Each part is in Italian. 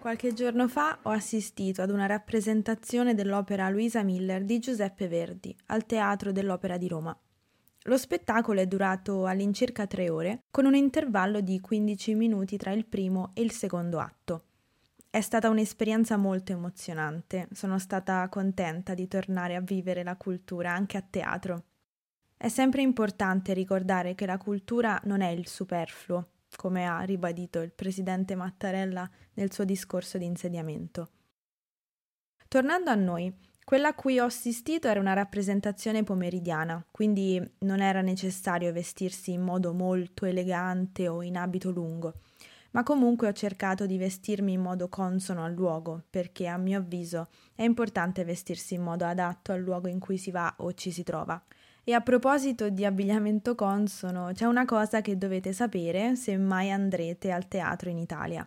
Qualche giorno fa ho assistito ad una rappresentazione dell'opera Luisa Miller di Giuseppe Verdi al Teatro dell'Opera di Roma. Lo spettacolo è durato all'incirca tre ore, con un intervallo di 15 minuti tra il primo e il secondo atto. È stata un'esperienza molto emozionante, sono stata contenta di tornare a vivere la cultura anche a teatro. È sempre importante ricordare che la cultura non è il superfluo, come ha ribadito il presidente Mattarella nel suo discorso di insediamento. Tornando a noi, quella a cui ho assistito era una rappresentazione pomeridiana, quindi non era necessario vestirsi in modo molto elegante o in abito lungo, ma comunque ho cercato di vestirmi in modo consono al luogo, perché a mio avviso è importante vestirsi in modo adatto al luogo in cui si va o ci si trova. E a proposito di abbigliamento consono, c'è una cosa che dovete sapere se mai andrete al teatro in Italia.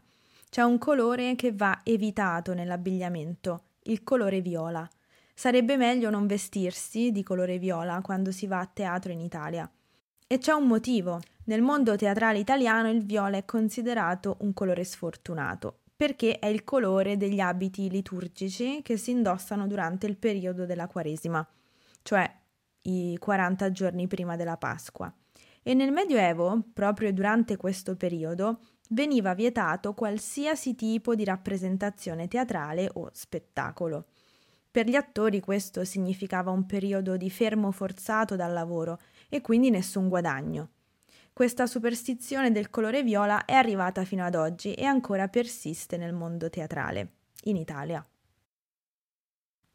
C'è un colore che va evitato nell'abbigliamento, il colore viola. Sarebbe meglio non vestirsi di colore viola quando si va a teatro in Italia. E c'è un motivo. Nel mondo teatrale italiano il viola è considerato un colore sfortunato, perché è il colore degli abiti liturgici che si indossano durante il periodo della Quaresima, cioè i 40 giorni prima della Pasqua. E nel Medioevo, proprio durante questo periodo, veniva vietato qualsiasi tipo di rappresentazione teatrale o spettacolo. Per gli attori questo significava un periodo di fermo forzato dal lavoro e quindi nessun guadagno. Questa superstizione del colore viola è arrivata fino ad oggi e ancora persiste nel mondo teatrale, in Italia.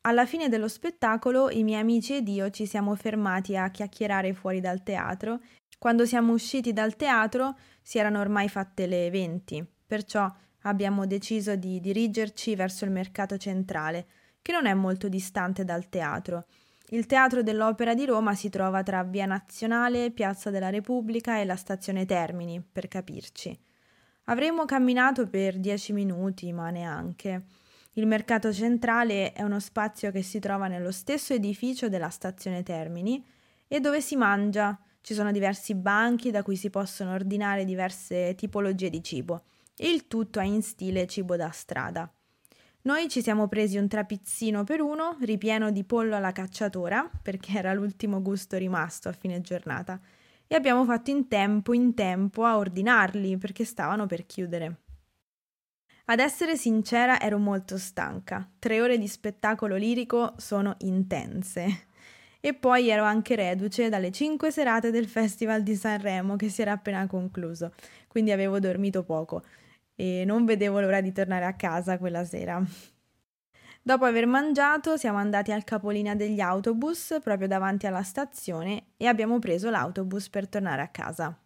Alla fine dello spettacolo i miei amici ed io ci siamo fermati a chiacchierare fuori dal teatro. Quando siamo usciti dal teatro si erano ormai fatte le 20, perciò abbiamo deciso di dirigerci verso il mercato centrale, che non è molto distante dal teatro. Il Teatro dell'Opera di Roma si trova tra Via Nazionale, Piazza della Repubblica e la stazione Termini, per capirci. Avremmo camminato per dieci minuti, ma neanche. Il mercato centrale è uno spazio che si trova nello stesso edificio della stazione Termini e dove si mangia. Ci sono diversi banchi da cui si possono ordinare diverse tipologie di cibo e il tutto è in stile cibo da strada. Noi ci siamo presi un trapizzino per uno, ripieno di pollo alla cacciatora, perché era l'ultimo gusto rimasto a fine giornata, e abbiamo fatto in tempo in tempo a ordinarli perché stavano per chiudere. Ad essere sincera, ero molto stanca. Tre ore di spettacolo lirico sono intense. E poi ero anche reduce dalle cinque serate del Festival di Sanremo che si era appena concluso, quindi avevo dormito poco e non vedevo l'ora di tornare a casa quella sera. Dopo aver mangiato siamo andati al capolinea degli autobus proprio davanti alla stazione e abbiamo preso l'autobus per tornare a casa.